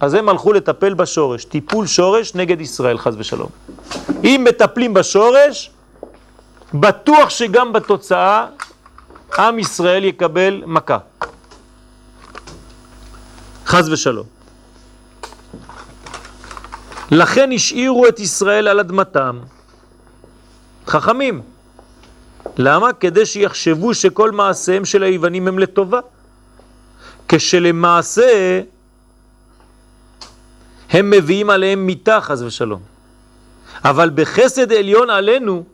אז הם הלכו לטפל בשורש, טיפול שורש נגד ישראל, חז ושלום. אם מטפלים בשורש, בטוח שגם בתוצאה עם ישראל יקבל מכה. חז ושלום. לכן השאירו את ישראל על אדמתם. חכמים. למה? כדי שיחשבו שכל מעשיהם של היוונים הם לטובה. כשלמעשה הם מביאים עליהם מיטה, חז ושלום. אבל בחסד עליון עלינו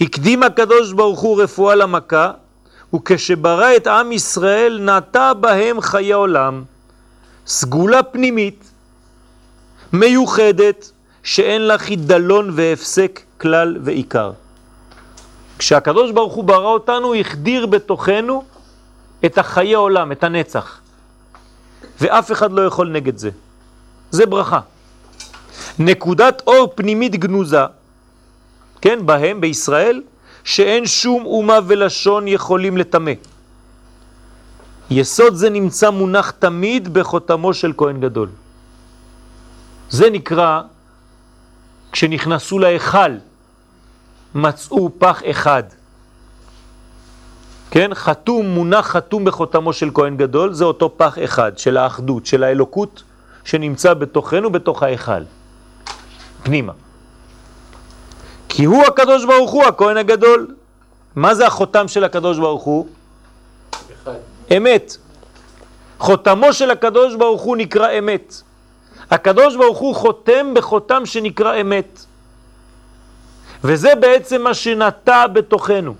הקדים הקדוש ברוך הוא רפואה למכה, וכשברא את עם ישראל נטע בהם חיי עולם, סגולה פנימית, מיוחדת, שאין לה חידלון והפסק כלל ועיקר. כשהקדוש ברוך הוא ברא אותנו, החדיר בתוכנו את החיי עולם, את הנצח. ואף אחד לא יכול נגד זה. זה ברכה. נקודת אור פנימית גנוזה, כן, בהם, בישראל, שאין שום אומה ולשון יכולים לטמא. יסוד זה נמצא מונח תמיד בחותמו של כהן גדול. זה נקרא, כשנכנסו להיכל, מצאו פח אחד. כן, חתום, מונח חתום בחותמו של כהן גדול, זה אותו פח אחד של האחדות, של האלוקות שנמצא בתוכנו, בתוך ההיכל, פנימה. כי הוא הקדוש ברוך הוא, הכהן הגדול. מה זה החותם של הקדוש ברוך הוא? אחד. אמת. חותמו של הקדוש ברוך הוא נקרא אמת. הקדוש ברוך הוא חותם בחותם שנקרא אמת. וזה בעצם מה שנטע בתוכנו.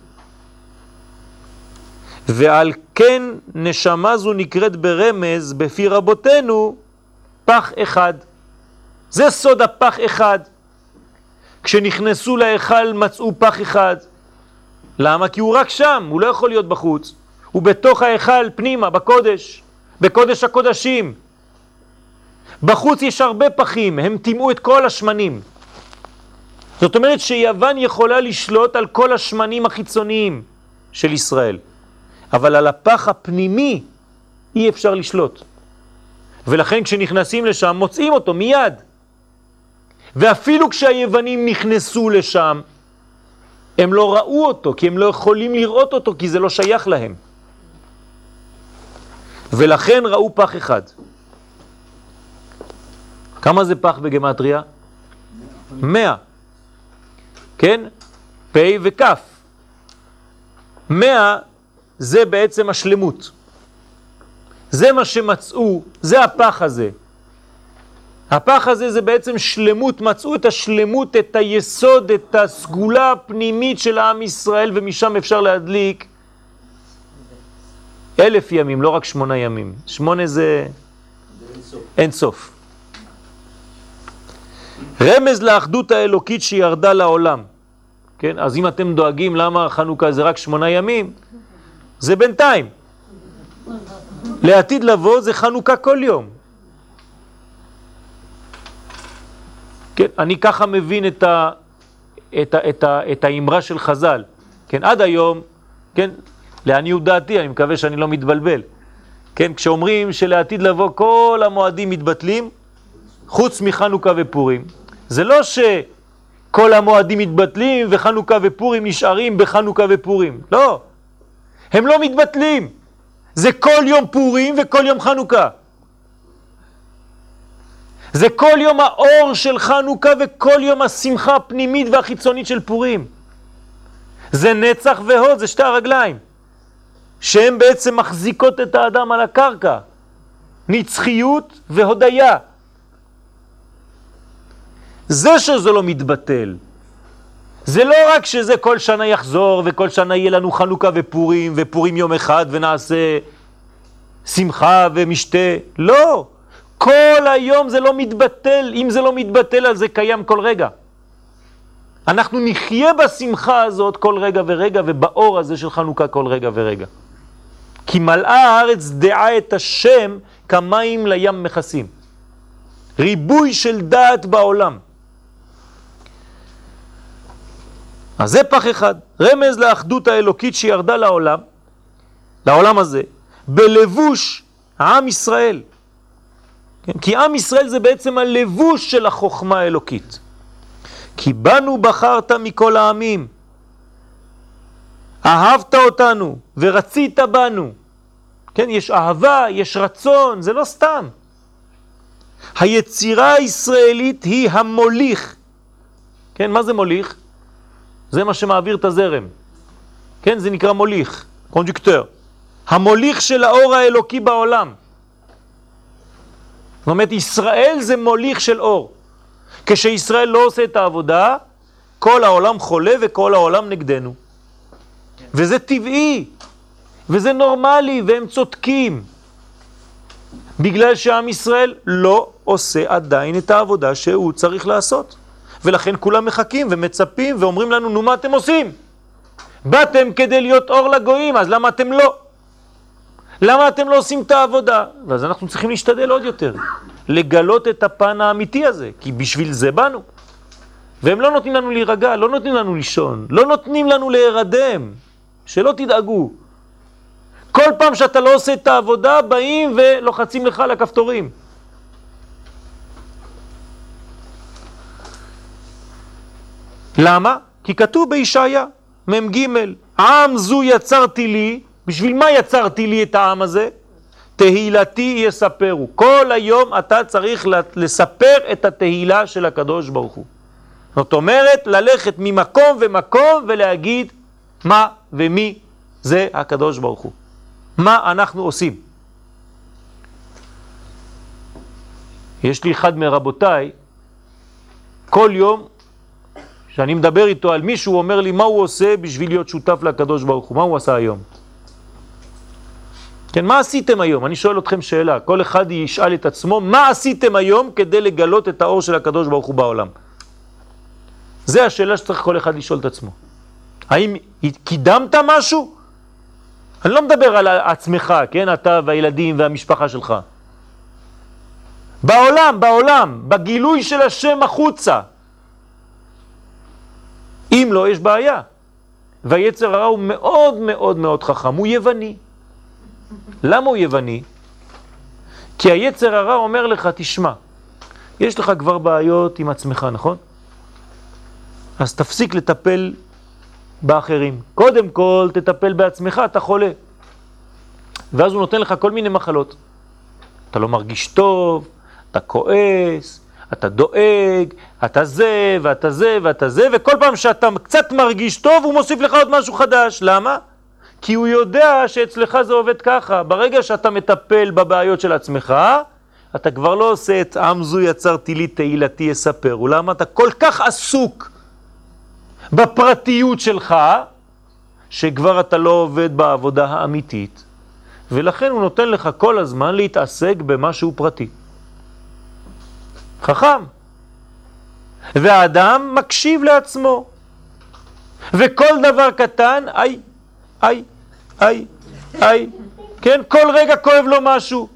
ועל כן נשמה זו נקראת ברמז בפי רבותינו פח אחד. זה סוד הפח אחד. כשנכנסו להיכל מצאו פח אחד. למה? כי הוא רק שם, הוא לא יכול להיות בחוץ. הוא בתוך ההיכל פנימה, בקודש, בקודש הקודשים. בחוץ יש הרבה פחים, הם טימאו את כל השמנים. זאת אומרת שיוון יכולה לשלוט על כל השמנים החיצוניים של ישראל, אבל על הפח הפנימי אי אפשר לשלוט. ולכן כשנכנסים לשם מוצאים אותו מיד. ואפילו כשהיוונים נכנסו לשם, הם לא ראו אותו, כי הם לא יכולים לראות אותו, כי זה לא שייך להם. ולכן ראו פח אחד. כמה זה פח בגמטריה? מאה. כן? פ' וכ'. מאה זה בעצם השלמות. זה מה שמצאו, זה הפח הזה. הפח הזה זה בעצם שלמות, מצאו את השלמות, את היסוד, את הסגולה הפנימית של העם ישראל, ומשם אפשר להדליק אלף ימים, לא רק שמונה ימים. שמונה זה אין סוף. רמז לאחדות האלוקית שירדה לעולם. כן? אז אם אתם דואגים למה חנוכה זה רק שמונה ימים, זה בינתיים. לעתיד לבוא זה חנוכה כל יום. כן, אני ככה מבין את, ה, את, ה, את, ה, את האמרה של חז"ל. כן, עד היום, כן, לעניות דעתי, אני מקווה שאני לא מתבלבל. כן, כשאומרים שלעתיד לבוא כל המועדים מתבטלים, חוץ מחנוכה ופורים. זה לא שכל המועדים מתבטלים וחנוכה ופורים נשארים בחנוכה ופורים. לא. הם לא מתבטלים. זה כל יום פורים וכל יום חנוכה. זה כל יום האור של חנוכה וכל יום השמחה הפנימית והחיצונית של פורים. זה נצח והוד, זה שתי הרגליים, שהן בעצם מחזיקות את האדם על הקרקע. נצחיות והודיה. זה שזה לא מתבטל. זה לא רק שזה כל שנה יחזור וכל שנה יהיה לנו חנוכה ופורים ופורים יום אחד ונעשה שמחה ומשתה. לא, כל היום זה לא מתבטל, אם זה לא מתבטל אז זה קיים כל רגע. אנחנו נחיה בשמחה הזאת כל רגע ורגע ובאור הזה של חנוכה כל רגע ורגע. כי מלאה הארץ דעה את השם כמים לים מכסים. ריבוי של דעת בעולם. אז זה פח אחד, רמז לאחדות האלוקית שירדה לעולם, לעולם הזה, בלבוש עם ישראל. כן? כי עם ישראל זה בעצם הלבוש של החוכמה האלוקית. כי בנו בחרת מכל העמים, אהבת אותנו ורצית בנו. כן, יש אהבה, יש רצון, זה לא סתם. היצירה הישראלית היא המוליך. כן, מה זה מוליך? זה מה שמעביר את הזרם. כן, זה נקרא מוליך, קונג'קטור. המוליך של האור האלוקי בעולם. זאת אומרת, ישראל זה מוליך של אור. כשישראל לא עושה את העבודה, כל העולם חולה וכל העולם נגדנו. וזה טבעי, וזה נורמלי, והם צודקים. בגלל שעם ישראל לא עושה עדיין את העבודה שהוא צריך לעשות. ולכן כולם מחכים ומצפים ואומרים לנו, נו מה אתם עושים? באתם כדי להיות אור לגויים, אז למה אתם לא? למה אתם לא עושים את העבודה? ואז אנחנו צריכים להשתדל עוד יותר, לגלות את הפן האמיתי הזה, כי בשביל זה באנו. והם לא נותנים לנו להירגע, לא נותנים לנו לישון, לא נותנים לנו להירדם, שלא תדאגו. כל פעם שאתה לא עושה את העבודה, באים ולוחצים לך על הכפתורים. למה? כי כתוב בישעיה, מ"ג, עם זו יצרתי לי, בשביל מה יצרתי לי את העם הזה? תהילתי יספרו. כל היום אתה צריך לספר את התהילה של הקדוש ברוך הוא. זאת אומרת, ללכת ממקום ומקום ולהגיד מה ומי זה הקדוש ברוך הוא. מה אנחנו עושים? יש לי אחד מרבותיי, כל יום שאני מדבר איתו על מישהו, הוא אומר לי מה הוא עושה בשביל להיות שותף לקדוש ברוך הוא, מה הוא עשה היום? כן, מה עשיתם היום? אני שואל אתכם שאלה, כל אחד ישאל את עצמו, מה עשיתם היום כדי לגלות את האור של הקדוש ברוך הוא בעולם? זה השאלה שצריך כל אחד לשאול את עצמו. האם קידמת משהו? אני לא מדבר על עצמך, כן? אתה והילדים והמשפחה שלך. בעולם, בעולם, בגילוי של השם החוצה. אם לא, יש בעיה. והיצר הרע הוא מאוד מאוד מאוד חכם, הוא יווני. למה הוא יווני? כי היצר הרע אומר לך, תשמע, יש לך כבר בעיות עם עצמך, נכון? אז תפסיק לטפל באחרים. קודם כל, תטפל בעצמך, אתה חולה. ואז הוא נותן לך כל מיני מחלות. אתה לא מרגיש טוב, אתה כועס, אתה דואג, אתה זה, ואתה זה, ואתה זה, וכל פעם שאתה קצת מרגיש טוב, הוא מוסיף לך עוד משהו חדש. למה? כי הוא יודע שאצלך זה עובד ככה. ברגע שאתה מטפל בבעיות של עצמך, אתה כבר לא עושה את עם זו יצרתי לי תהילתי יספר. ולמה אתה כל כך עסוק בפרטיות שלך, שכבר אתה לא עובד בעבודה האמיתית, ולכן הוא נותן לך כל הזמן להתעסק במשהו פרטי. חכם. והאדם מקשיב לעצמו. וכל דבר קטן, איי, איי, איי, איי, כן, כל רגע כואב לו משהו.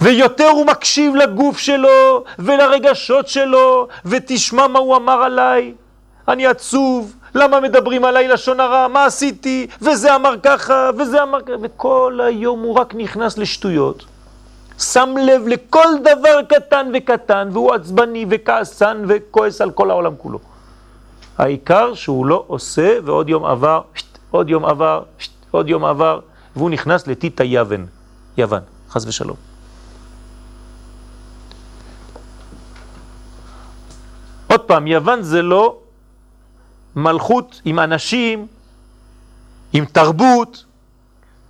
ויותר הוא מקשיב לגוף שלו ולרגשות שלו, ותשמע מה הוא אמר עליי. אני עצוב, למה מדברים עליי לשון הרע, מה עשיתי, וזה אמר ככה, וזה אמר ככה, וכל היום הוא רק נכנס לשטויות. שם לב לכל דבר קטן וקטן, והוא עצבני וכעסן וכועס על כל העולם כולו. העיקר שהוא לא עושה, ועוד יום עבר, עוד יום עבר, עוד יום עבר, והוא נכנס לטיטה יוון, יוון, חס ושלום. עוד פעם, יוון זה לא מלכות עם אנשים, עם תרבות,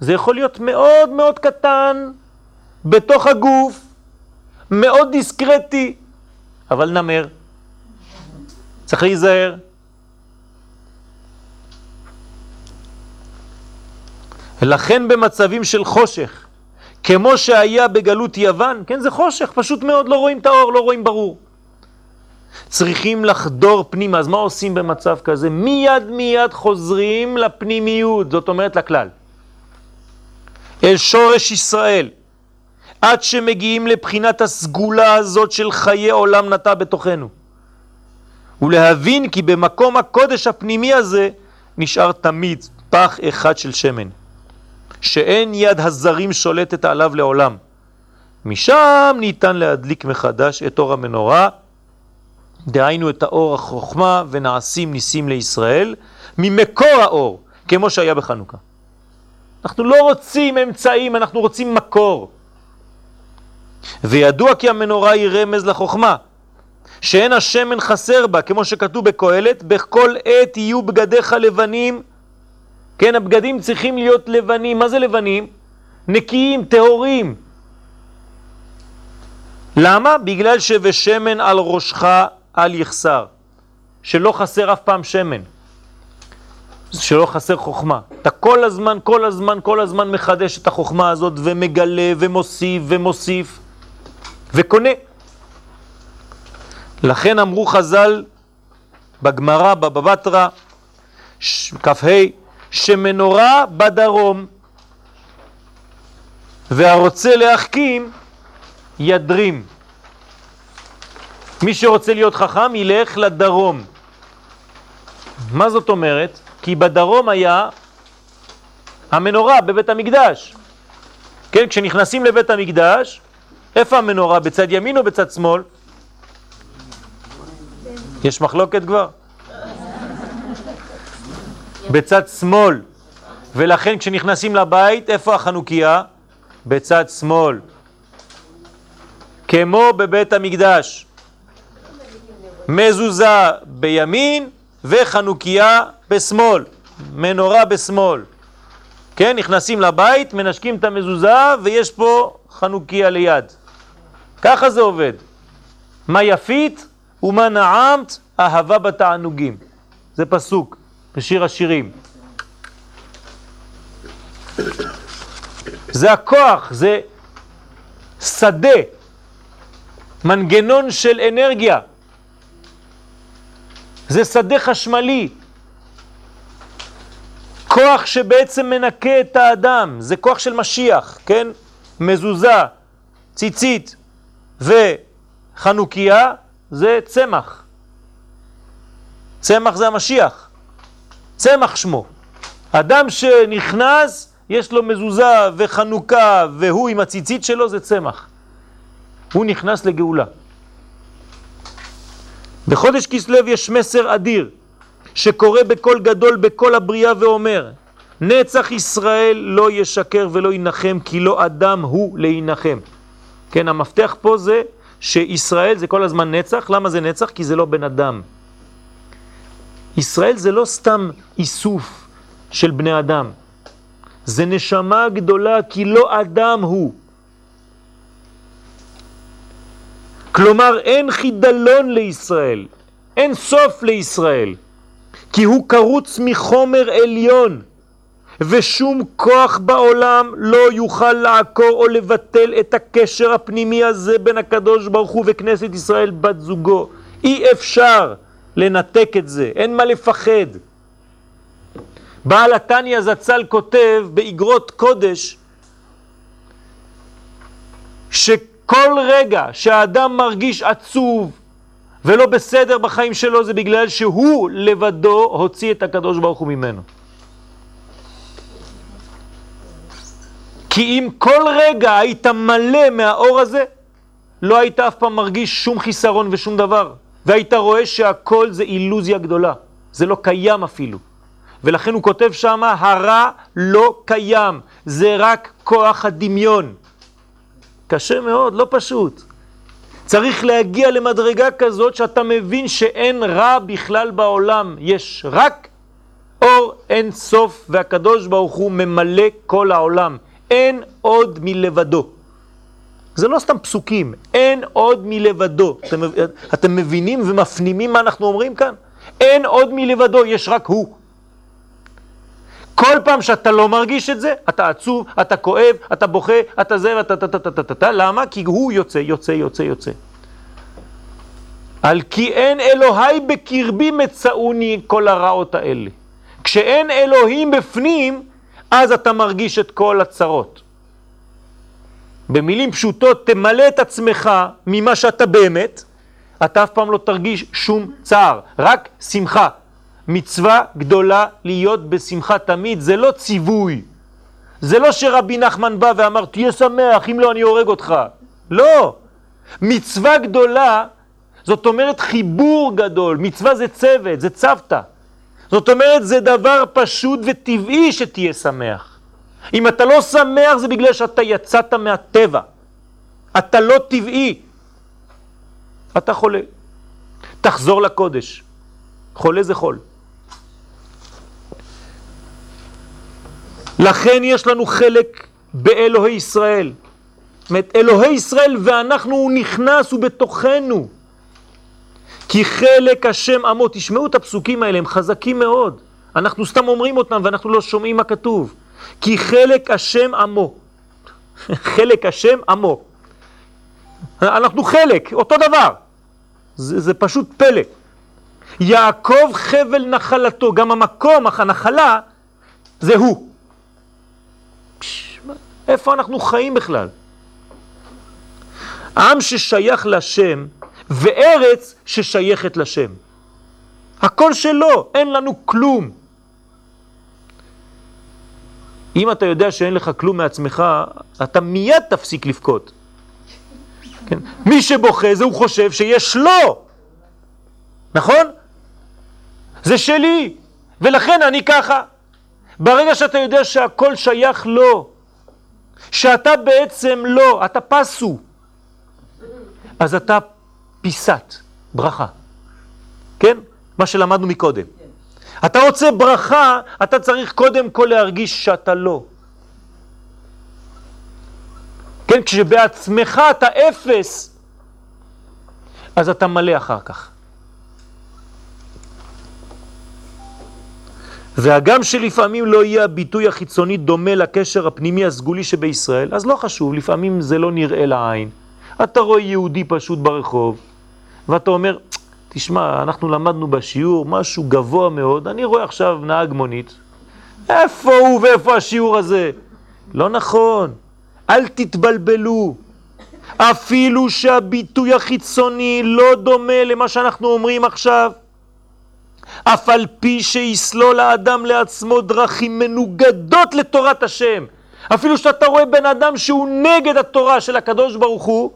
זה יכול להיות מאוד מאוד קטן, בתוך הגוף, מאוד דיסקרטי, אבל נמר. צריך להיזהר. לכן במצבים של חושך, כמו שהיה בגלות יוון, כן זה חושך, פשוט מאוד, לא רואים את האור, לא רואים ברור. צריכים לחדור פנימה, אז מה עושים במצב כזה? מיד מיד חוזרים לפנימיות, זאת אומרת לכלל. אל שורש ישראל, עד שמגיעים לבחינת הסגולה הזאת של חיי עולם נטע בתוכנו. ולהבין כי במקום הקודש הפנימי הזה נשאר תמיד פח אחד של שמן, שאין יד הזרים שולטת עליו לעולם, משם ניתן להדליק מחדש את אור המנורה, דהיינו את האור החוכמה ונעשים ניסים לישראל, ממקור האור, כמו שהיה בחנוכה. אנחנו לא רוצים אמצעים, אנחנו רוצים מקור. וידוע כי המנורה היא רמז לחוכמה, שאין השמן חסר בה, כמו שכתוב בקהלת, בכל עת יהיו בגדיך לבנים. כן, הבגדים צריכים להיות לבנים. מה זה לבנים? נקיים, טהורים. למה? בגלל שבשמן על ראשך אל יחסר, שלא חסר אף פעם שמן, שלא חסר חוכמה. אתה כל הזמן, כל הזמן, כל הזמן מחדש את החוכמה הזאת ומגלה ומוסיף ומוסיף וקונה. לכן אמרו חז"ל בגמרא, בבא בתרא, כ"ה, שמנורה בדרום והרוצה להחכים ידרים. מי שרוצה להיות חכם ילך לדרום. מה זאת אומרת? כי בדרום היה המנורה בבית המקדש. כן, כשנכנסים לבית המקדש, איפה המנורה? בצד ימין או בצד שמאל? יש מחלוקת כבר? בצד שמאל. ולכן כשנכנסים לבית, איפה החנוכיה? בצד שמאל. כמו בבית המקדש. מזוזה בימין וחנוכיה בשמאל, מנורה בשמאל. כן, נכנסים לבית, מנשקים את המזוזה ויש פה חנוכיה ליד. ככה זה עובד. מה יפית ומה נעמת אהבה בתענוגים. זה פסוק בשיר השירים. זה הכוח, זה שדה, מנגנון של אנרגיה. זה שדה חשמלי. כוח שבעצם מנקה את האדם, זה כוח של משיח, כן? מזוזה, ציצית וחנוכיה זה צמח. צמח זה המשיח. צמח שמו. אדם שנכנס, יש לו מזוזה וחנוכה והוא עם הציצית שלו, זה צמח. הוא נכנס לגאולה. בחודש כסלו יש מסר אדיר שקורא בקול גדול בכל הבריאה ואומר נצח ישראל לא ישקר ולא ינחם כי לא אדם הוא להינחם. כן, המפתח פה זה שישראל זה כל הזמן נצח, למה זה נצח? כי זה לא בן אדם. ישראל זה לא סתם איסוף של בני אדם, זה נשמה גדולה כי לא אדם הוא. כלומר אין חידלון לישראל, אין סוף לישראל, כי הוא קרוץ מחומר עליון, ושום כוח בעולם לא יוכל לעקור או לבטל את הקשר הפנימי הזה בין הקדוש ברוך הוא וכנסת ישראל בת זוגו. אי אפשר לנתק את זה, אין מה לפחד. בעל התניא זצ"ל כותב באגרות קודש שכל רגע שהאדם מרגיש עצוב ולא בסדר בחיים שלו זה בגלל שהוא לבדו הוציא את הקדוש ברוך הוא ממנו. כי אם כל רגע היית מלא מהאור הזה, לא היית אף פעם מרגיש שום חיסרון ושום דבר. והיית רואה שהכל זה אילוזיה גדולה. זה לא קיים אפילו. ולכן הוא כותב שם, הרע לא קיים, זה רק כוח הדמיון. קשה מאוד, לא פשוט. צריך להגיע למדרגה כזאת שאתה מבין שאין רע בכלל בעולם, יש רק אור אין סוף והקדוש ברוך הוא ממלא כל העולם. אין עוד מלבדו. זה לא סתם פסוקים, אין עוד מלבדו. אתם, אתם מבינים ומפנימים מה אנחנו אומרים כאן? אין עוד מלבדו, יש רק הוא. כל פעם שאתה לא מרגיש את זה, אתה עצוב, אתה כואב, אתה בוכה, אתה זה ואתה אתה אתה אתה אתה למה? כי הוא יוצא, יוצא, יוצא, יוצא. על כי אין אלוהי בקרבי מצאוני כל הרעות האלה. כשאין אלוהים בפנים, אז אתה מרגיש את כל הצרות. במילים פשוטות, תמלא את עצמך ממה שאתה באמת, אתה אף פעם לא תרגיש שום צער, רק שמחה. מצווה גדולה להיות בשמחה תמיד, זה לא ציווי. זה לא שרבי נחמן בא ואמר, תהיה שמח, אם לא אני הורג אותך. לא. מצווה גדולה, זאת אומרת חיבור גדול. מצווה זה צוות, זה צוותא. זאת אומרת, זה דבר פשוט וטבעי שתהיה שמח. אם אתה לא שמח זה בגלל שאתה יצאת מהטבע. אתה לא טבעי. אתה חולה. תחזור לקודש. חולה זה חול. לכן יש לנו חלק באלוהי ישראל. זאת אומרת, אלוהי ישראל ואנחנו, הוא נכנס, הוא בתוכנו. כי חלק השם עמו, תשמעו את הפסוקים האלה, הם חזקים מאוד. אנחנו סתם אומרים אותם ואנחנו לא שומעים מה כתוב. כי חלק השם עמו. חלק השם עמו. אנחנו חלק, אותו דבר. זה, זה פשוט פלא. יעקב חבל נחלתו, גם המקום, הנחלה, זה הוא. איפה אנחנו חיים בכלל? עם ששייך לשם וארץ ששייכת לשם. הכל שלו, אין לנו כלום. אם אתה יודע שאין לך כלום מעצמך, אתה מיד תפסיק לבכות. כן? מי שבוכה זה הוא חושב שיש לו, נכון? זה שלי, ולכן אני ככה. ברגע שאתה יודע שהכל שייך לו, שאתה בעצם לא, אתה פסו, אז אתה פיסת ברכה. כן? מה שלמדנו מקודם. אתה רוצה ברכה, אתה צריך קודם כל להרגיש שאתה לא. כן, כשבעצמך אתה אפס, אז אתה מלא אחר כך. והגם שלפעמים לא יהיה הביטוי החיצוני דומה לקשר הפנימי הסגולי שבישראל, אז לא חשוב, לפעמים זה לא נראה לעין. אתה רואה יהודי פשוט ברחוב, ואתה אומר, תשמע, אנחנו למדנו בשיעור משהו גבוה מאוד, אני רואה עכשיו נהג מונית, איפה הוא ואיפה השיעור הזה? לא נכון, אל תתבלבלו. אפילו שהביטוי החיצוני לא דומה למה שאנחנו אומרים עכשיו, אף על פי שיסלול האדם לעצמו דרכים מנוגדות לתורת השם, אפילו שאתה רואה בן אדם שהוא נגד התורה של הקדוש ברוך הוא,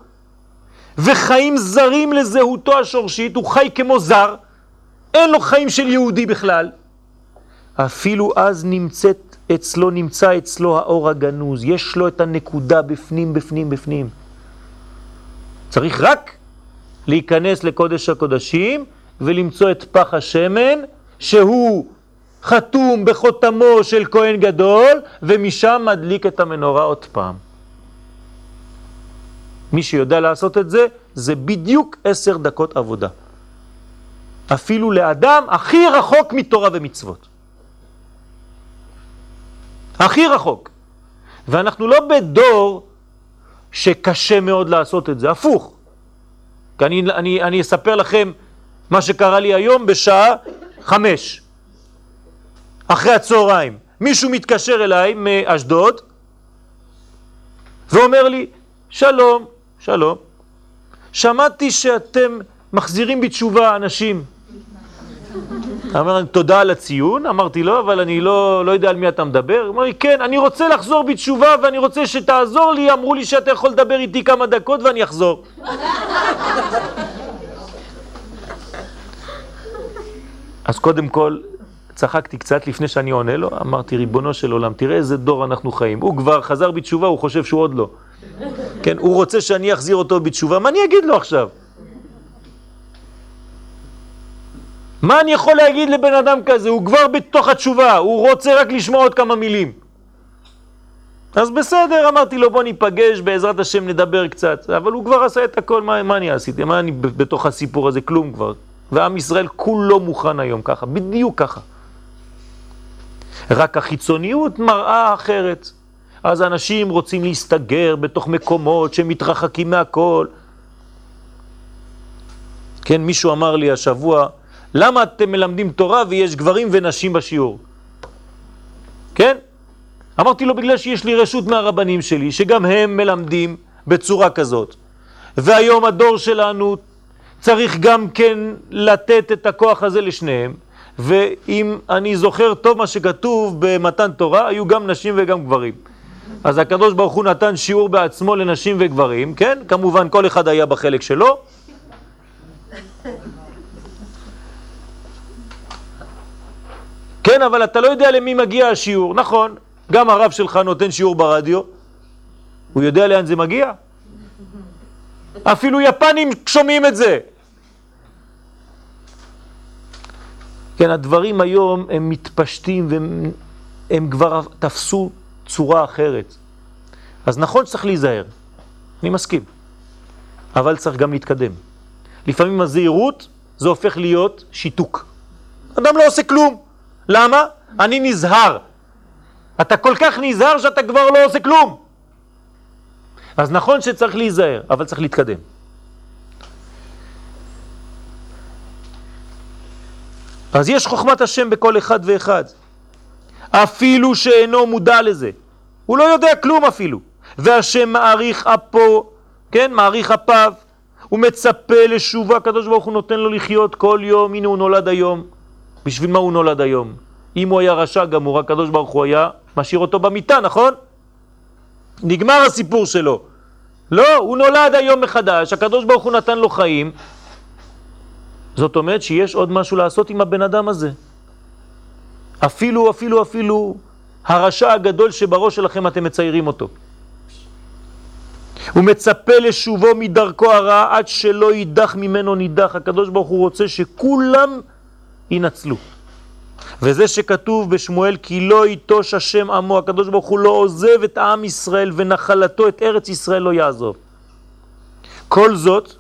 וחיים זרים לזהותו השורשית, הוא חי כמו זר, אין לו חיים של יהודי בכלל. אפילו אז נמצאת אצלו, נמצא אצלו האור הגנוז, יש לו את הנקודה בפנים, בפנים, בפנים. צריך רק להיכנס לקודש הקודשים ולמצוא את פח השמן, שהוא חתום בחותמו של כהן גדול, ומשם מדליק את המנורה עוד פעם. מי שיודע לעשות את זה, זה בדיוק עשר דקות עבודה. אפילו לאדם הכי רחוק מתורה ומצוות. הכי רחוק. ואנחנו לא בדור שקשה מאוד לעשות את זה, הפוך. כי אני, אני, אני אספר לכם מה שקרה לי היום בשעה חמש, אחרי הצהריים. מישהו מתקשר אליי מאשדוד ואומר לי, שלום, שלום, שמעתי שאתם מחזירים בתשובה אנשים. אמר תודה על הציון, אמרתי לו, אבל אני לא, לא יודע על מי אתה מדבר. אמר לי, כן, אני רוצה לחזור בתשובה ואני רוצה שתעזור לי, אמרו לי שאתה יכול לדבר איתי כמה דקות ואני אחזור. אז קודם כל, צחקתי קצת לפני שאני עונה לו, אמרתי, ריבונו של עולם, תראה איזה דור אנחנו חיים. הוא כבר חזר בתשובה, הוא חושב שהוא עוד לא. כן, הוא רוצה שאני אחזיר אותו בתשובה, מה אני אגיד לו עכשיו? מה אני יכול להגיד לבן אדם כזה? הוא כבר בתוך התשובה, הוא רוצה רק לשמוע עוד כמה מילים. אז בסדר, אמרתי לו בוא ניפגש, בעזרת השם נדבר קצת, אבל הוא כבר עשה את הכל, מה, מה אני עשיתי? מה אני בתוך הסיפור הזה? כלום כבר. ועם ישראל כולו מוכן היום ככה, בדיוק ככה. רק החיצוניות מראה אחרת. אז אנשים רוצים להסתגר בתוך מקומות שמתרחקים מהכל. כן, מישהו אמר לי השבוע, למה אתם מלמדים תורה ויש גברים ונשים בשיעור? כן? אמרתי לו, בגלל שיש לי רשות מהרבנים שלי, שגם הם מלמדים בצורה כזאת. והיום הדור שלנו צריך גם כן לתת את הכוח הזה לשניהם, ואם אני זוכר טוב מה שכתוב במתן תורה, היו גם נשים וגם גברים. אז הקדוש ברוך הוא נתן שיעור בעצמו לנשים וגברים, כן? כמובן כל אחד היה בחלק שלו. כן, אבל אתה לא יודע למי מגיע השיעור, נכון, גם הרב שלך נותן שיעור ברדיו, הוא יודע לאן זה מגיע? אפילו יפנים שומעים את זה. כן, הדברים היום הם מתפשטים והם כבר תפסו צורה אחרת. אז נכון שצריך להיזהר, אני מסכים, אבל צריך גם להתקדם. לפעמים הזהירות זה הופך להיות שיתוק. אדם לא עושה כלום. למה? אני נזהר. אתה כל כך נזהר שאתה כבר לא עושה כלום. אז נכון שצריך להיזהר, אבל צריך להתקדם. אז יש חוכמת השם בכל אחד ואחד, אפילו שאינו מודע לזה. הוא לא יודע כלום אפילו. והשם מעריך אפו, כן, מעריך אפיו, הוא מצפה לשובה, הקדוש ברוך הוא נותן לו לחיות כל יום, הנה הוא נולד היום. בשביל מה הוא נולד היום? אם הוא היה רשע גמור, הקדוש ברוך הוא היה משאיר אותו במיטה, נכון? נגמר הסיפור שלו. לא, הוא נולד היום מחדש, הקדוש ברוך הוא נתן לו חיים. זאת אומרת שיש עוד משהו לעשות עם הבן אדם הזה. אפילו, אפילו, אפילו הרשע הגדול שבראש שלכם אתם מציירים אותו. הוא מצפה לשובו מדרכו הרע עד שלא יידח ממנו נידח. הקדוש ברוך הוא רוצה שכולם ינצלו. וזה שכתוב בשמואל כי לא יטוש השם עמו, הקדוש ברוך הוא לא עוזב את עם ישראל ונחלתו את ארץ ישראל לא יעזוב. כל זאת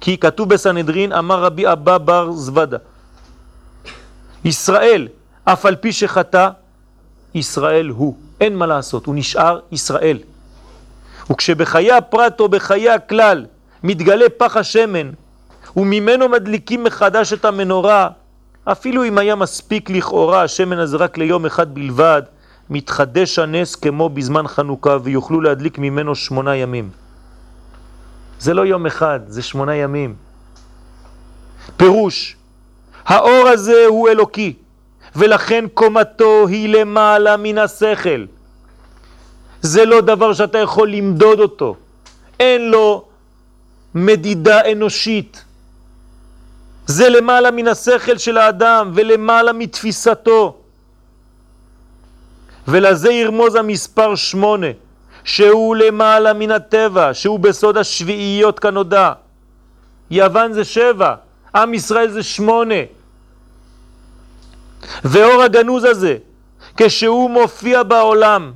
כי כתוב בסנהדרין אמר רבי אבא בר זוודה ישראל אף על פי שחטא ישראל הוא, אין מה לעשות, הוא נשאר ישראל. וכשבחיי הפרט או בחיי הכלל מתגלה פח השמן וממנו מדליקים מחדש את המנורה אפילו אם היה מספיק לכאורה השמן הזה רק ליום אחד בלבד, מתחדש הנס כמו בזמן חנוכה ויוכלו להדליק ממנו שמונה ימים. זה לא יום אחד, זה שמונה ימים. פירוש, האור הזה הוא אלוקי, ולכן קומתו היא למעלה מן השכל. זה לא דבר שאתה יכול למדוד אותו. אין לו מדידה אנושית. זה למעלה מן השכל של האדם ולמעלה מתפיסתו. ולזה ירמוז המספר שמונה, שהוא למעלה מן הטבע, שהוא בסוד השביעיות כנודע. יוון זה שבע, עם ישראל זה שמונה. ואור הגנוז הזה, כשהוא מופיע בעולם,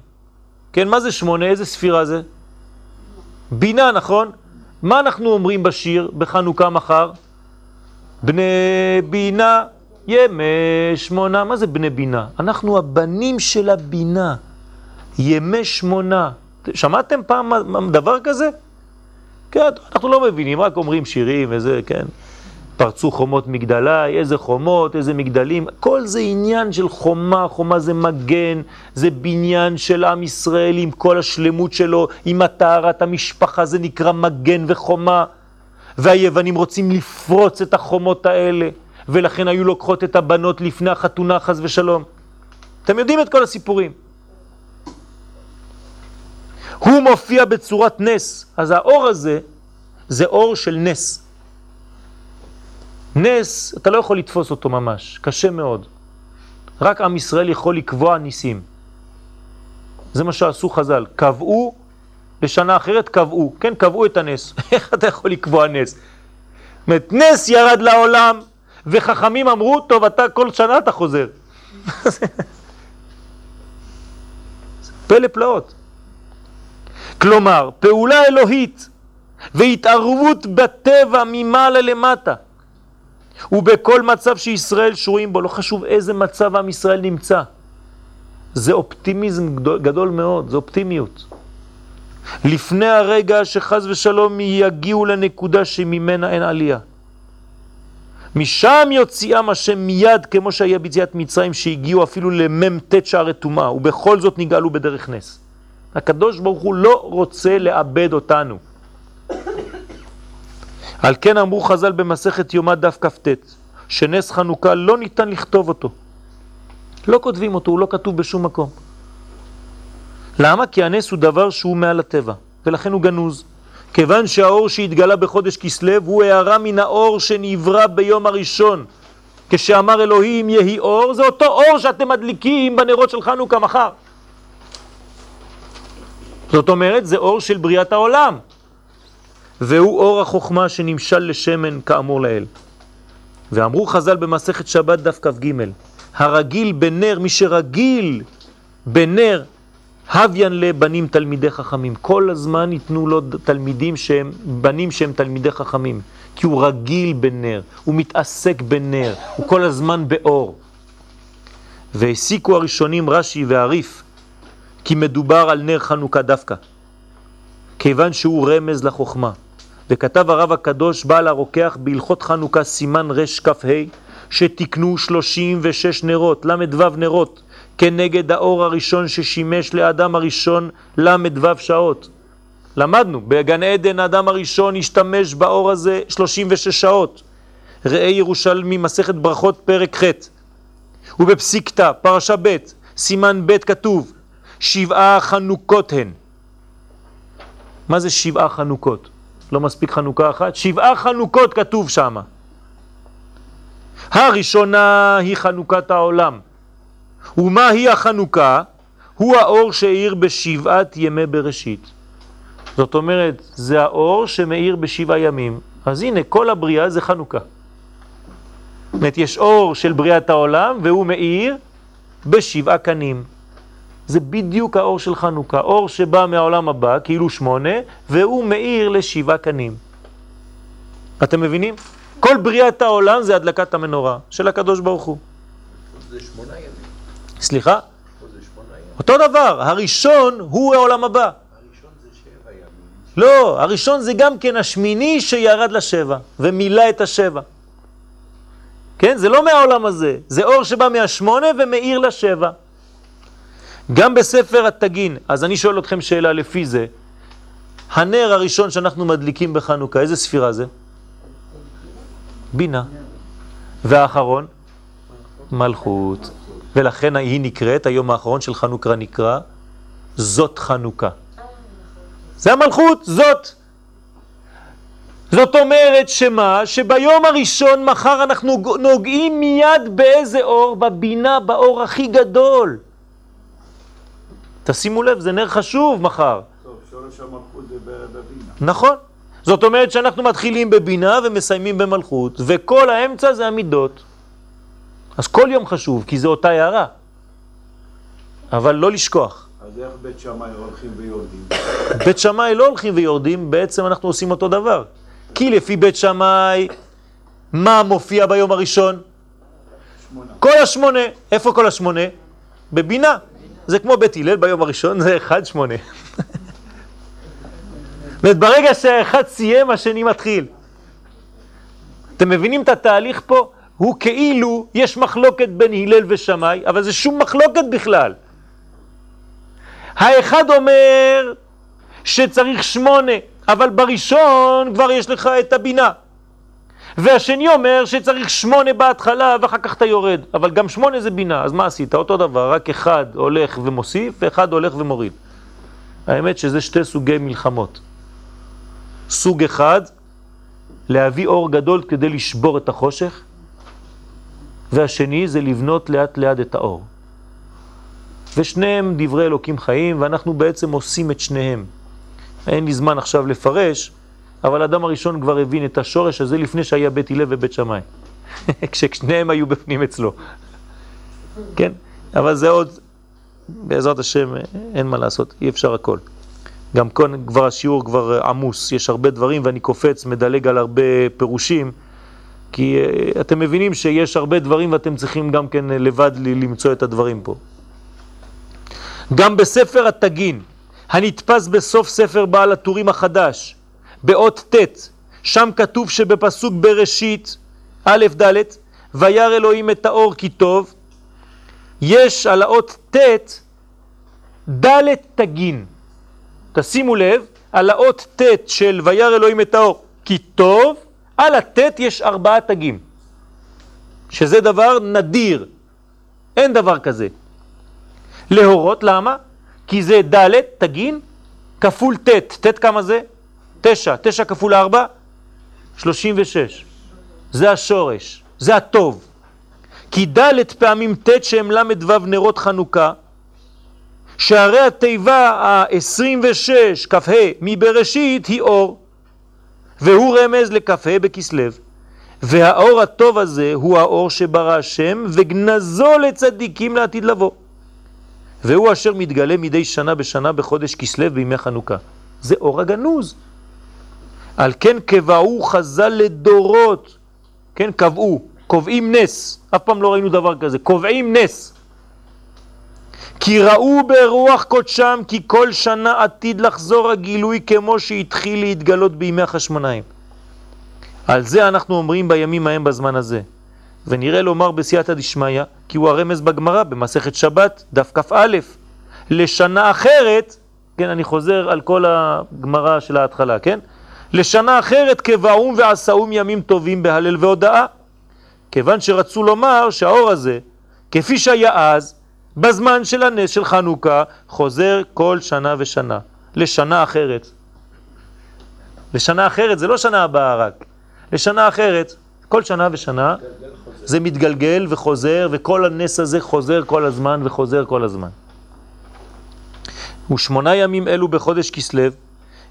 כן, מה זה שמונה? איזה ספירה זה? בינה, נכון? מה אנחנו אומרים בשיר בחנוכה מחר? בני בינה ימי שמונה. מה זה בני בינה? אנחנו הבנים של הבינה. ימי שמונה. שמעתם פעם דבר כזה? כן, אנחנו לא מבינים, רק אומרים שירים וזה, כן. פרצו חומות מגדלי, איזה חומות, איזה מגדלים, כל זה עניין של חומה, חומה זה מגן, זה בניין של עם ישראל עם כל השלמות שלו, עם הטהרת המשפחה, זה נקרא מגן וחומה. והיוונים רוצים לפרוץ את החומות האלה, ולכן היו לוקחות את הבנות לפני החתונה, חז ושלום. אתם יודעים את כל הסיפורים. הוא מופיע בצורת נס, אז האור הזה זה אור של נס. נס, אתה לא יכול לתפוס אותו ממש, קשה מאוד. רק עם ישראל יכול לקבוע ניסים. זה מה שעשו חז"ל, קבעו בשנה אחרת קבעו, כן, קבעו את הנס. איך אתה יכול לקבוע נס? אומרת, נס ירד לעולם, וחכמים אמרו, טוב, אתה כל שנה אתה חוזר. פלא פלאות. כלומר, פעולה אלוהית והתערבות בטבע ממעלה למטה. ובכל מצב שישראל שרויים בו, לא חשוב איזה מצב עם ישראל נמצא. זה אופטימיזם גדול, גדול מאוד, זה אופטימיות. לפני הרגע שחז ושלום יגיעו לנקודה שממנה אין עלייה. משם יוציאם השם מיד כמו שהיה ביציאת מצרים שהגיעו אפילו למ"ט שערי טומאה ובכל זאת נגאלו בדרך נס. הקדוש ברוך הוא לא רוצה לאבד אותנו. על כן אמרו חז"ל במסכת יומא דף כ"ט שנס חנוכה לא ניתן לכתוב אותו. לא כותבים אותו, הוא לא כתוב בשום מקום. למה? כי הנס הוא דבר שהוא מעל הטבע, ולכן הוא גנוז. כיוון שהאור שהתגלה בחודש כסלו הוא הערה מן האור שנברא ביום הראשון. כשאמר אלוהים יהי אור, זה אותו אור שאתם מדליקים בנרות של חנוכה מחר. זאת אומרת, זה אור של בריאת העולם. והוא אור החוכמה שנמשל לשמן כאמור לאל. ואמרו חז"ל במסכת שבת דף כ"ג, הרגיל בנר, מי שרגיל בנר, הוויין לבנים תלמידי חכמים. כל הזמן ייתנו לו תלמידים שהם, בנים שהם תלמידי חכמים. כי הוא רגיל בנר, הוא מתעסק בנר, הוא כל הזמן באור. והסיקו הראשונים רש"י ועריף, כי מדובר על נר חנוכה דווקא, כיוון שהוא רמז לחוכמה. וכתב הרב הקדוש בעל הרוקח בהלכות חנוכה סימן רש כ"ה שתקנו 36 נרות, ל"ו נרות, כנגד האור הראשון ששימש לאדם הראשון ל"ו שעות. למדנו, בגן עדן האדם הראשון השתמש באור הזה 36 שעות. ראה ירושלמי מסכת ברכות פרק ח' ובפסיקתא, פרשה ב', סימן ב' כתוב שבעה חנוכות הן. מה זה שבעה חנוכות? לא מספיק חנוכה אחת? שבעה חנוכות כתוב שם. הראשונה היא חנוכת העולם. ומה היא החנוכה? הוא האור שהאיר בשבעת ימי בראשית. זאת אומרת, זה האור שמאיר בשבעה ימים. אז הנה, כל הבריאה זה חנוכה. זאת אומרת, יש אור של בריאת העולם והוא מאיר בשבעה קנים. זה בדיוק האור של חנוכה, אור שבא מהעולם הבא, כאילו שמונה, והוא מאיר לשבעה קנים. אתם מבינים? כל בריאת העולם זה הדלקת המנורה של הקדוש ברוך הוא. זה שמונה ימים. סליחה? אותו דבר, הראשון הוא העולם הבא. לא, הראשון זה גם כן השמיני שירד לשבע, ומילא את השבע. כן? זה לא מהעולם הזה, זה אור שבא מהשמונה ומאיר לשבע. גם בספר התגין, אז אני שואל אתכם שאלה לפי זה, הנר הראשון שאנחנו מדליקים בחנוכה, איזה ספירה זה? בינה. והאחרון? מלכות. ולכן היא נקראת, היום האחרון של חנוכה נקרא, זאת חנוכה. זה המלכות, זאת. זאת אומרת שמה? שביום הראשון מחר אנחנו נוגעים מיד באיזה אור? בבינה, באור הכי גדול. תשימו לב, זה נר חשוב מחר. טוב, שורש המלכות זה בבינה. נכון. זאת אומרת שאנחנו מתחילים בבינה ומסיימים במלכות, וכל האמצע זה המידות. אז כל יום חשוב, כי זה אותה הערה. אבל לא לשכוח. אז איך בית שמאי הולכים ויורדים? בית שמאי לא הולכים ויורדים, בעצם אנחנו עושים אותו דבר. כי לפי בית שמאי, מה מופיע ביום הראשון? שמונה. כל השמונה. איפה כל השמונה? בבינה. זה כמו בית הלל ביום הראשון, זה אחד שמונה. זאת ברגע שהאחד סיים, השני מתחיל. אתם מבינים את התהליך פה? הוא כאילו, יש מחלוקת בין הלל ושמאי, אבל זה שום מחלוקת בכלל. האחד אומר שצריך שמונה, אבל בראשון כבר יש לך את הבינה. והשני אומר שצריך שמונה בהתחלה ואחר כך אתה יורד, אבל גם שמונה זה בינה, אז מה עשית? אותו דבר, רק אחד הולך ומוסיף ואחד הולך ומוריד. האמת שזה שתי סוגי מלחמות. סוג אחד, להביא אור גדול כדי לשבור את החושך, והשני זה לבנות לאט לאט את האור. ושניהם דברי אלוקים חיים, ואנחנו בעצם עושים את שניהם. אין לי זמן עכשיו לפרש, אבל האדם הראשון כבר הבין את השורש הזה לפני שהיה בית הלל ובית שמאי. כששניהם היו בפנים אצלו. כן? אבל זה עוד, בעזרת השם, אין מה לעשות, אי אפשר הכל. גם כאן כבר השיעור כבר עמוס, יש הרבה דברים ואני קופץ, מדלג על הרבה פירושים, כי uh, אתם מבינים שיש הרבה דברים ואתם צריכים גם כן לבד למצוא את הדברים פה. גם בספר התגין, הנתפס בסוף ספר בעל הטורים החדש, באות ט', שם כתוב שבפסוק בראשית, א' ד', וירא אלוהים את האור כי טוב, יש על האות ט' ד' תגין. תשימו לב, על האות ט' של וירא אלוהים את האור כי טוב, על הט' יש ארבעה תגים, שזה דבר נדיר, אין דבר כזה. להורות, למה? כי זה ד' תגין, כפול ט', ט' כמה זה? תשע, תשע כפול ארבע? שלושים ושש. זה השורש, זה הטוב. כי ד' פעמים ט' שהם ל"ו נרות חנוכה, שהרי התיבה ה-26 כ"ה מבראשית היא אור, והוא רמז לכ"ה בכסלו. והאור הטוב הזה הוא האור שברא השם וגנזו לצדיקים לעתיד לבוא. והוא אשר מתגלה מדי שנה בשנה בחודש כסלו בימי חנוכה. זה אור הגנוז. על כן קבעו חז"ל לדורות, כן, קבעו, קובעים נס, אף פעם לא ראינו דבר כזה, קובעים נס. כי ראו ברוח קודשם כי כל שנה עתיד לחזור הגילוי כמו שהתחיל להתגלות בימי החשמונאים. על זה אנחנו אומרים בימים ההם בזמן הזה. ונראה לומר בסייעתא דשמיא, כי הוא הרמז בגמרא במסכת שבת, דף כ"א, לשנה אחרת, כן, אני חוזר על כל הגמרא של ההתחלה, כן? לשנה אחרת כבאום ועשאום ימים טובים בהלל והודאה. כיוון שרצו לומר שהאור הזה, כפי שהיה אז, בזמן של הנס של חנוכה, חוזר כל שנה ושנה, לשנה אחרת. לשנה אחרת זה לא שנה הבאה רק, לשנה אחרת, כל שנה ושנה זה מתגלגל וחוזר, וכל הנס הזה חוזר כל הזמן וחוזר כל הזמן. ושמונה ימים אלו בחודש כסלו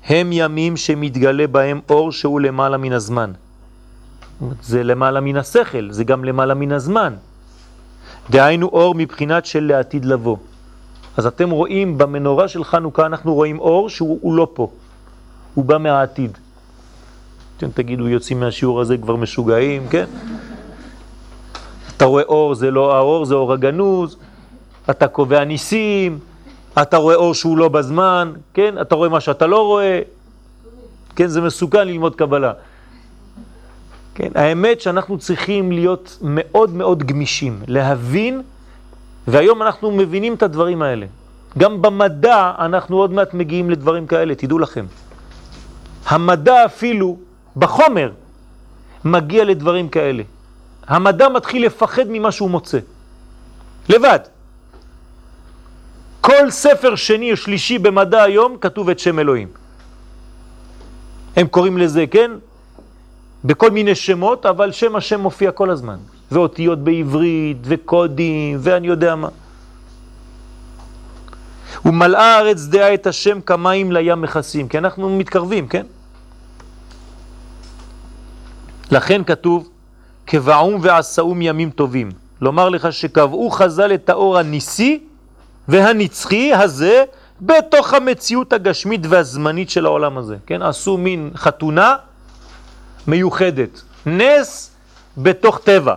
הם ימים שמתגלה בהם אור שהוא למעלה מן הזמן. זה למעלה מן השכל, זה גם למעלה מן הזמן. דהיינו אור מבחינת של לעתיד לבוא. אז אתם רואים במנורה של חנוכה, אנחנו רואים אור שהוא לא פה, הוא בא מהעתיד. אתם תגידו, יוצאים מהשיעור הזה כבר משוגעים, כן? אתה רואה אור, זה לא האור, זה אור הגנוז, אתה קובע ניסים, אתה רואה אור שהוא לא בזמן, כן? אתה רואה מה שאתה לא רואה, כן? זה מסוכן ללמוד קבלה. כן? האמת שאנחנו צריכים להיות מאוד מאוד גמישים, להבין, והיום אנחנו מבינים את הדברים האלה. גם במדע אנחנו עוד מעט מגיעים לדברים כאלה, תדעו לכם. המדע אפילו, בחומר, מגיע לדברים כאלה. המדע מתחיל לפחד ממה שהוא מוצא. לבד. כל ספר שני או שלישי במדע היום כתוב את שם אלוהים. הם קוראים לזה, כן? בכל מיני שמות, אבל שם השם מופיע כל הזמן. ואותיות בעברית, וקודים, ואני יודע מה. ומלאה הארץ דעה את השם כמים לים מכסים, כי אנחנו מתקרבים, כן? לכן כתוב, כבעום ועשאום ימים טובים. לומר לך שקבעו חז"ל את האור הניסי והנצחי הזה בתוך המציאות הגשמית והזמנית של העולם הזה. כן? עשו מין חתונה מיוחדת. נס בתוך טבע.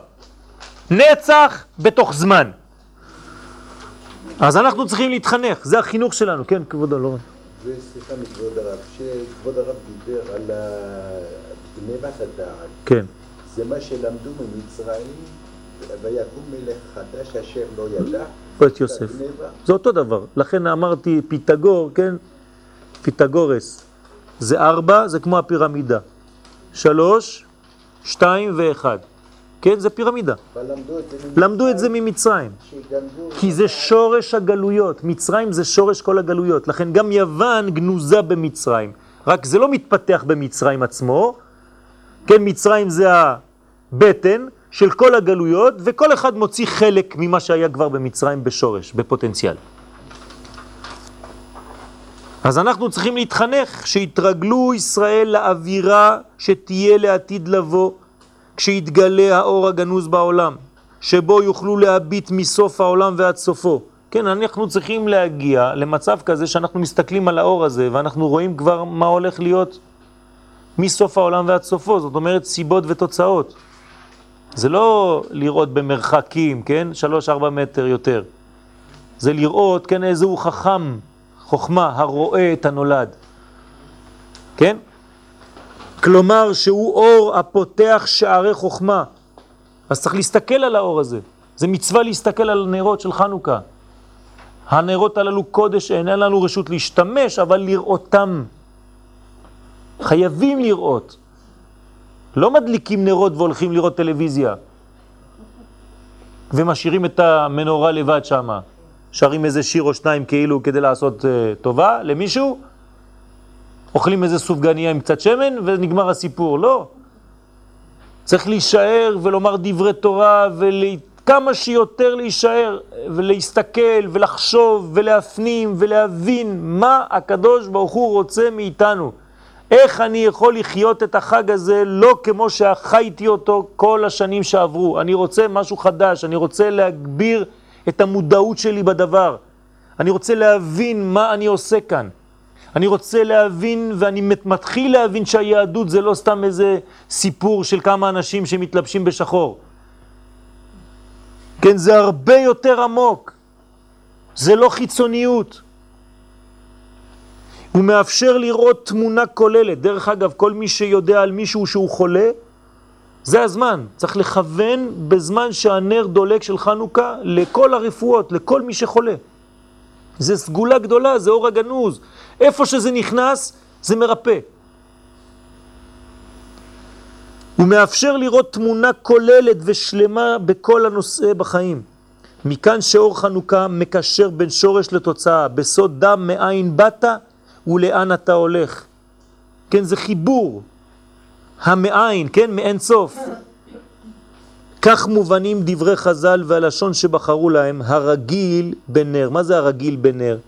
נצח בתוך זמן. אז אנחנו צריכים להתחנך, זה החינוך שלנו. כן, כבודו, לא... וסליחה מכבוד הרב, כשכבוד הרב דיבר על גנבת הדעת, כן. זה מה שלמדו ממצרים, ויקום מלך חדש אשר לא ידע, או את יוסף. זה אותו דבר. לכן אמרתי פיתגור, כן? פיתגורס. זה ארבע, זה כמו הפירמידה. שלוש, שתיים ואחד. כן, זה פירמידה. למדו את זה ממצרים. כי זה שורש הגלויות. מצרים זה שורש כל הגלויות. לכן גם יוון גנוזה במצרים. רק זה לא מתפתח במצרים עצמו. כן, מצרים זה הבטן של כל הגלויות, וכל אחד מוציא חלק ממה שהיה כבר במצרים בשורש, בפוטנציאל. אז אנחנו צריכים להתחנך, שיתרגלו ישראל לאווירה שתהיה לעתיד לבוא, כשיתגלה האור הגנוז בעולם, שבו יוכלו להביט מסוף העולם ועד סופו. כן, אנחנו צריכים להגיע למצב כזה שאנחנו מסתכלים על האור הזה, ואנחנו רואים כבר מה הולך להיות מסוף העולם ועד סופו, זאת אומרת סיבות ותוצאות. זה לא לראות במרחקים, כן? שלוש, ארבע מטר יותר. זה לראות, כן, איזה הוא חכם, חוכמה, הרואה את הנולד. כן? כלומר שהוא אור הפותח שערי חוכמה. אז צריך להסתכל על האור הזה. זה מצווה להסתכל על הנרות של חנוכה. הנרות הללו קודש, אין לנו רשות להשתמש, אבל לראותם. חייבים לראות. לא מדליקים נרות והולכים לראות טלוויזיה ומשאירים את המנורה לבד שם. שרים איזה שיר או שניים כאילו כדי לעשות uh, טובה למישהו, אוכלים איזה סופגניה עם קצת שמן ונגמר הסיפור. לא. צריך להישאר ולומר דברי תורה וכמה שיותר להישאר ולהסתכל ולחשוב ולהפנים ולהבין מה הקדוש ברוך הוא רוצה מאיתנו. איך אני יכול לחיות את החג הזה לא כמו שחייתי אותו כל השנים שעברו. אני רוצה משהו חדש, אני רוצה להגביר את המודעות שלי בדבר. אני רוצה להבין מה אני עושה כאן. אני רוצה להבין, ואני מתחיל להבין שהיהדות זה לא סתם איזה סיפור של כמה אנשים שמתלבשים בשחור. כן, זה הרבה יותר עמוק. זה לא חיצוניות. הוא מאפשר לראות תמונה כוללת. דרך אגב, כל מי שיודע על מישהו שהוא חולה, זה הזמן. צריך לכוון בזמן שהנר דולק של חנוכה לכל הרפואות, לכל מי שחולה. זה סגולה גדולה, זה אור הגנוז. איפה שזה נכנס, זה מרפא. הוא מאפשר לראות תמונה כוללת ושלמה בכל הנושא בחיים. מכאן שאור חנוכה מקשר בין שורש לתוצאה, בסוד דם מאין באת ולאן אתה הולך. כן, זה חיבור. המאין, כן, מאין סוף. כך מובנים דברי חז"ל והלשון שבחרו להם, הרגיל בנר. מה זה הרגיל בנר?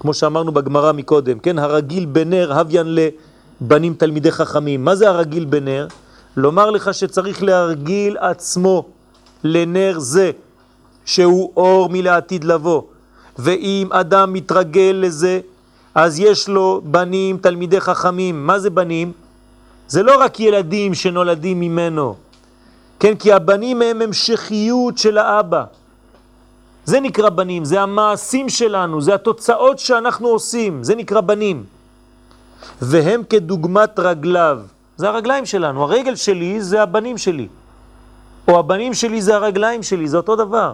כמו שאמרנו בגמרא מקודם, כן? הרגיל בנר הוויין לבנים תלמידי חכמים. מה זה הרגיל בנר? לומר לך שצריך להרגיל עצמו לנר זה, שהוא אור מלעתיד לבוא. ואם אדם מתרגל לזה, אז יש לו בנים תלמידי חכמים. מה זה בנים? זה לא רק ילדים שנולדים ממנו, כן? כי הבנים הם המשכיות של האבא. זה נקרא בנים, זה המעשים שלנו, זה התוצאות שאנחנו עושים, זה נקרא בנים. והם כדוגמת רגליו, זה הרגליים שלנו, הרגל שלי זה הבנים שלי, או הבנים שלי זה הרגליים שלי, זה אותו דבר.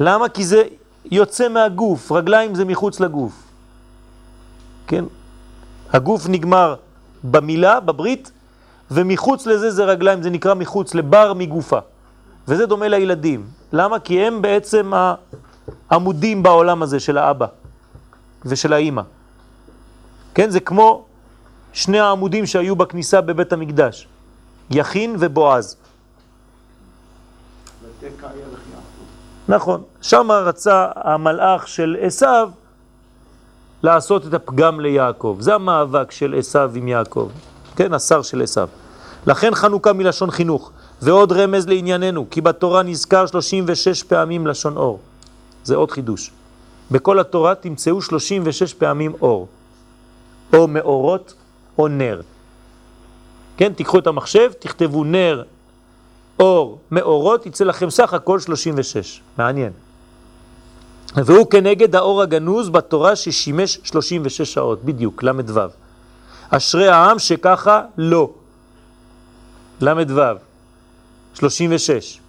למה? כי זה יוצא מהגוף, רגליים זה מחוץ לגוף. כן? הגוף נגמר במילה, בברית, ומחוץ לזה זה רגליים, זה נקרא מחוץ, לבר מגופה. וזה דומה לילדים. למה? כי הם בעצם העמודים בעולם הזה של האבא ושל האימא. כן, זה כמו שני העמודים שהיו בכניסה בבית המקדש, יכין ובועז. נכון, שם רצה המלאך של עשיו לעשות את הפגם ליעקב. זה המאבק של עשיו עם יעקב, כן, השר של עשיו. לכן חנוכה מלשון חינוך. ועוד רמז לענייננו, כי בתורה נזכר 36 פעמים לשון אור. זה עוד חידוש. בכל התורה תמצאו 36 פעמים אור. או מאורות או נר. כן, תיקחו את המחשב, תכתבו נר, אור, מאורות, יצא לכם סך הכל 36. מעניין. והוא כנגד האור הגנוז בתורה ששימש 36 שעות, בדיוק, למד ו'. אשרי העם שככה לא. למד ו'. 36.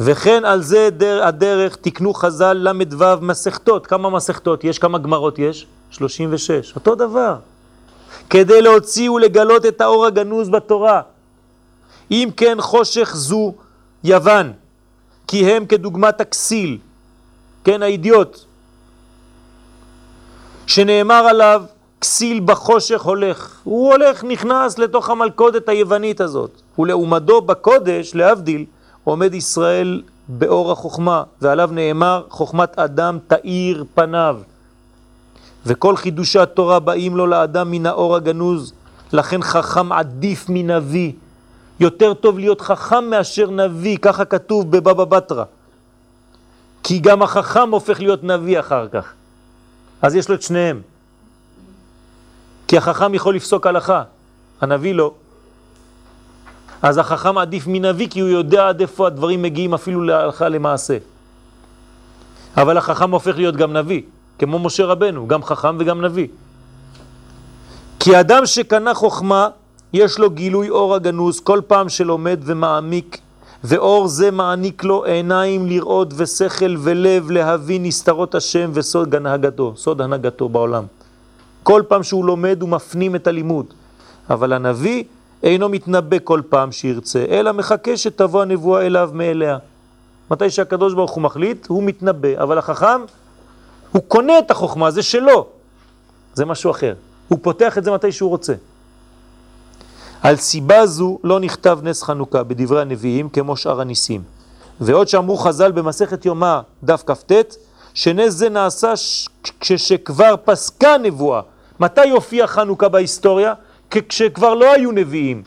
וכן על זה דר, הדרך תקנו חז"ל למדו מסכתות. כמה מסכתות יש? כמה גמרות יש? 36. אותו דבר. כדי להוציא ולגלות את האור הגנוז בתורה. אם כן חושך זו יוון, כי הם כדוגמת הכסיל, כן, האידיוט, שנאמר עליו כסיל בחושך הולך. הוא הולך, נכנס לתוך המלכודת היוונית הזאת. ולעומדו בקודש, להבדיל, עומד ישראל באור החוכמה, ועליו נאמר, חוכמת אדם תאיר פניו. וכל חידושי התורה באים לו לאדם מן האור הגנוז, לכן חכם עדיף מנביא. יותר טוב להיות חכם מאשר נביא, ככה כתוב בבבא בתרא. כי גם החכם הופך להיות נביא אחר כך. אז יש לו את שניהם. כי החכם יכול לפסוק הלכה, הנביא לא. אז החכם עדיף מנביא כי הוא יודע עד איפה הדברים מגיעים אפילו להלכה למעשה. אבל החכם הופך להיות גם נביא, כמו משה רבנו, גם חכם וגם נביא. כי אדם שקנה חוכמה, יש לו גילוי אור הגנוז כל פעם שלומד ומעמיק, ואור זה מעניק לו עיניים לראות ושכל ולב להבין נסתרות השם וסוד הנהגתו, סוד הנהגתו בעולם. כל פעם שהוא לומד הוא מפנים את הלימוד. אבל הנביא אינו מתנבא כל פעם שירצה, אלא מחכה שתבוא הנבואה אליו מאליה. מתי שהקדוש ברוך הוא מחליט, הוא מתנבא, אבל החכם, הוא קונה את החוכמה, זה שלו. זה משהו אחר. הוא פותח את זה מתי שהוא רוצה. על סיבה זו לא נכתב נס חנוכה בדברי הנביאים כמו שאר הניסים. ועוד שאמרו חז"ל במסכת יומא דף כ"ט, שנס זה נעשה כשכבר פסקה נבואה. מתי הופיע חנוכה בהיסטוריה? כשכבר לא היו נביאים.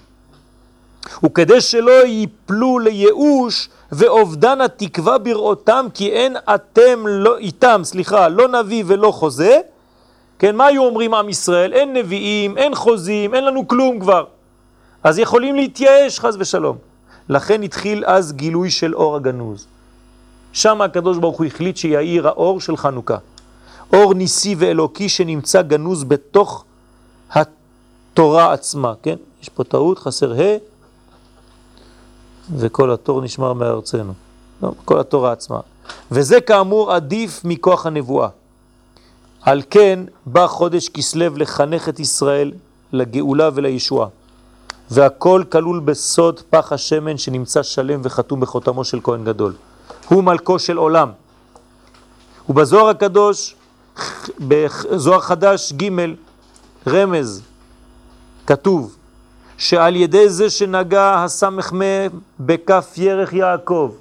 וכדי שלא ייפלו לייאוש ואובדן התקווה בראותם, כי אין אתם לא, איתם, סליחה, לא נביא ולא חוזה, כן, מה היו אומרים עם ישראל? אין נביאים, אין חוזים, אין לנו כלום כבר. אז יכולים להתייאש, חז ושלום. לכן התחיל אז גילוי של אור הגנוז. שם הקדוש ברוך הוא החליט שיאיר האור של חנוכה. אור ניסי ואלוקי שנמצא גנוז בתוך התורה עצמה, כן? יש פה טעות, חסר ה' וכל התור נשמר מארצנו. לא, כל התורה עצמה. וזה כאמור עדיף מכוח הנבואה. על כן בא חודש כסלב לחנך את ישראל לגאולה ולישועה. והכל כלול בסוד פח השמן שנמצא שלם וחתום בחותמו של כהן גדול. הוא מלכו של עולם. ובזוהר הקדוש, בזוהר חדש ג' רמז, כתוב שעל ידי זה שנגע הסמך מ' בכף ירך יעקב,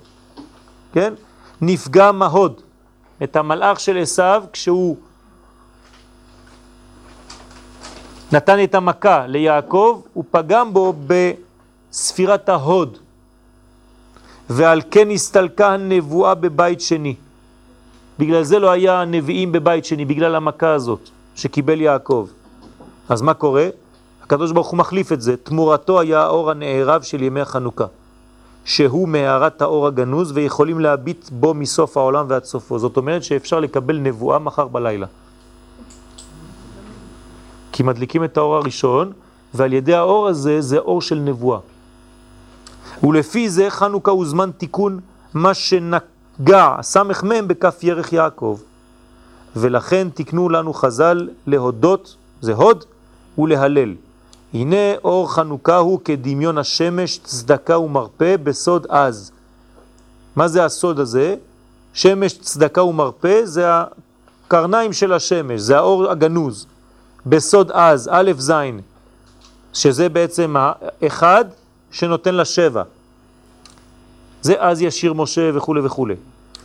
כן? נפגע מהוד, את המלאך של עשיו כשהוא נתן את המכה ליעקב, הוא פגם בו בספירת ההוד, ועל כן הסתלקה הנבואה בבית שני. בגלל זה לא היה נביאים בבית שני, בגלל המכה הזאת שקיבל יעקב. אז מה קורה? הקדוש ברוך הוא מחליף את זה, תמורתו היה האור הנערב של ימי החנוכה, שהוא מהערת האור הגנוז ויכולים להביט בו מסוף העולם ועד סופו. זאת אומרת שאפשר לקבל נבואה מחר בלילה. כי מדליקים את האור הראשון, ועל ידי האור הזה זה אור של נבואה. ולפי זה חנוכה הוא זמן תיקון מה שנגע, סמך מם בכף ירך יעקב. ולכן תקנו לנו חז"ל להודות, זה הוד, ולהלל. הנה אור חנוכה הוא כדמיון השמש, צדקה ומרפא בסוד עז. מה זה הסוד הזה? שמש, צדקה ומרפא זה הקרניים של השמש, זה האור הגנוז. בסוד עז, א' ז', שזה בעצם האחד שנותן לשבע. זה אז ישיר משה וכו' וכו'.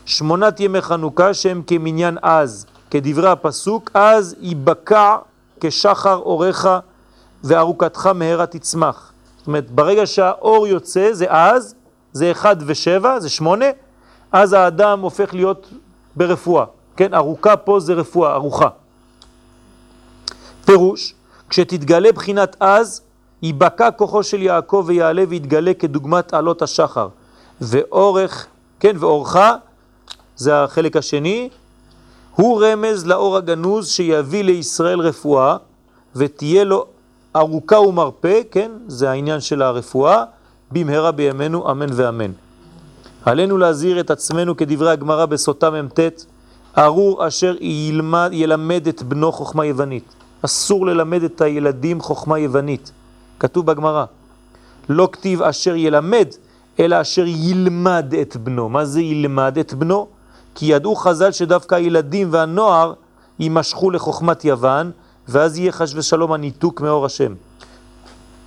שמונת ימי חנוכה שהם כמניין עז, כדברי הפסוק, אז ייבקע כשחר אורך וארוכתך מהרה תצמח. זאת אומרת, ברגע שהאור יוצא, זה אז, זה אחד ושבע, זה שמונה, אז האדם הופך להיות ברפואה. כן, ארוכה פה זה רפואה, ארוכה. פירוש, כשתתגלה בחינת אז, ייבקע כוחו של יעקב ויעלה ויתגלה כדוגמת עלות השחר. ואורך, כן, ואורך, זה החלק השני, הוא רמז לאור הגנוז שיביא לישראל רפואה ותהיה לו ארוכה ומרפא, כן, זה העניין של הרפואה, במהרה בימינו אמן ואמן. עלינו להזהיר את עצמנו כדברי הגמרא בסוטה מ"ט, ארור אשר ילמד, ילמד את בנו חוכמה יוונית. אסור ללמד את הילדים חוכמה יוונית. כתוב בגמרא, לא כתיב אשר ילמד, אלא אשר ילמד את בנו. מה זה ילמד את בנו? כי ידעו חז"ל שדווקא הילדים והנוער יימשכו לחוכמת יוון, ואז יהיה חש ושלום הניתוק מאור השם.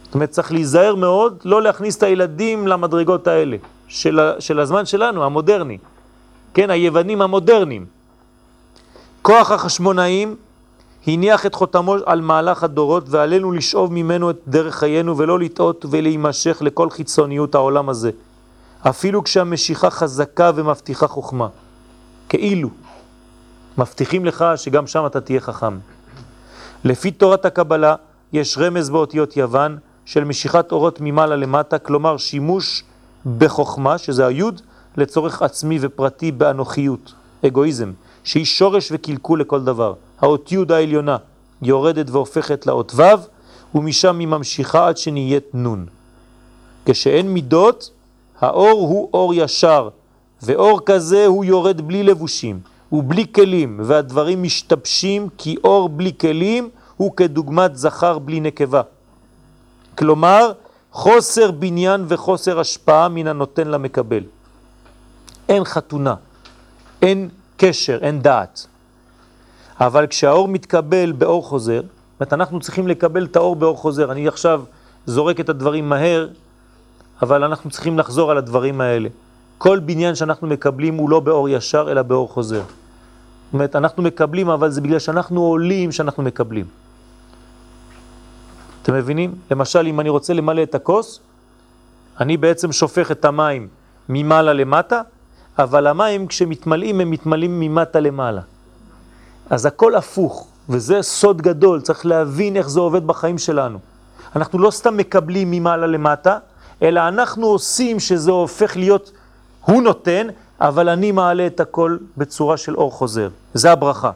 זאת אומרת, צריך להיזהר מאוד לא להכניס את הילדים למדרגות האלה, של, של הזמן שלנו, המודרני. כן, היוונים המודרניים. כוח החשמונאים הניח את חותמו על מהלך הדורות ועלינו לשאוב ממנו את דרך חיינו ולא לטעות ולהימשך לכל חיצוניות העולם הזה. אפילו כשהמשיכה חזקה ומבטיחה חוכמה. כאילו. מבטיחים לך שגם שם אתה תהיה חכם. לפי תורת הקבלה יש רמז באותיות יוון של משיכת אורות ממעלה למטה, כלומר שימוש בחוכמה, שזה היוד, לצורך עצמי ופרטי באנוכיות, אגואיזם, שהיא שורש וקלקול לכל דבר. האות י' העליונה יורדת והופכת לאות ו', ומשם היא ממשיכה עד שנהיית נון. כשאין מידות, האור הוא אור ישר, ואור כזה הוא יורד בלי לבושים ובלי כלים, והדברים משתבשים כי אור בלי כלים הוא כדוגמת זכר בלי נקבה. כלומר, חוסר בניין וחוסר השפעה מן הנותן למקבל. אין חתונה, אין קשר, אין דעת. אבל כשהאור מתקבל באור חוזר, זאת אומרת, אנחנו צריכים לקבל את האור באור חוזר. אני עכשיו זורק את הדברים מהר, אבל אנחנו צריכים לחזור על הדברים האלה. כל בניין שאנחנו מקבלים הוא לא באור ישר, אלא באור חוזר. זאת אומרת, אנחנו מקבלים, אבל זה בגלל שאנחנו עולים שאנחנו מקבלים. אתם מבינים? למשל, אם אני רוצה למלא את הכוס, אני בעצם שופך את המים ממעלה למטה, אבל המים כשמתמלאים הם מתמלאים ממטה למעלה. אז הכל הפוך, וזה סוד גדול, צריך להבין איך זה עובד בחיים שלנו. אנחנו לא סתם מקבלים ממעלה למטה, אלא אנחנו עושים שזה הופך להיות, הוא נותן, אבל אני מעלה את הכל בצורה של אור חוזר. זה הברכה.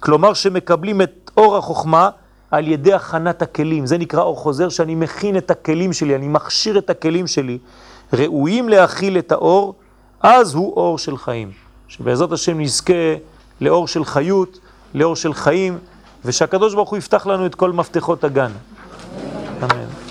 כלומר שמקבלים את אור החוכמה על ידי הכנת הכלים. זה נקרא אור חוזר, שאני מכין את הכלים שלי, אני מכשיר את הכלים שלי, ראויים להכיל את האור, אז הוא אור של חיים. שבעזרת השם נזכה לאור של חיות, לאור של חיים, ושהקדוש ברוך הוא יפתח לנו את כל מפתחות הגן. אמן.